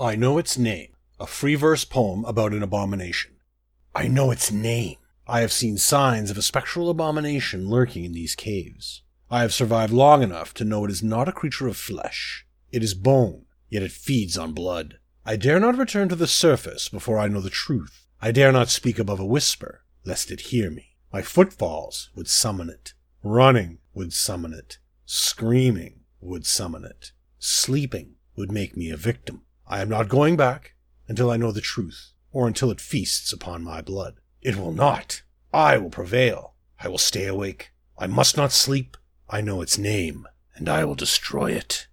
I know its name. A free verse poem about an abomination. I know its name. I have seen signs of a spectral abomination lurking in these caves. I have survived long enough to know it is not a creature of flesh. It is bone, yet it feeds on blood. I dare not return to the surface before I know the truth. I dare not speak above a whisper, lest it hear me. My footfalls would summon it. Running would summon it. Screaming would summon it. Sleeping would make me a victim. I am not going back until I know the truth, or until it feasts upon my blood. It will not. I will prevail. I will stay awake. I must not sleep. I know its name, and I will destroy it.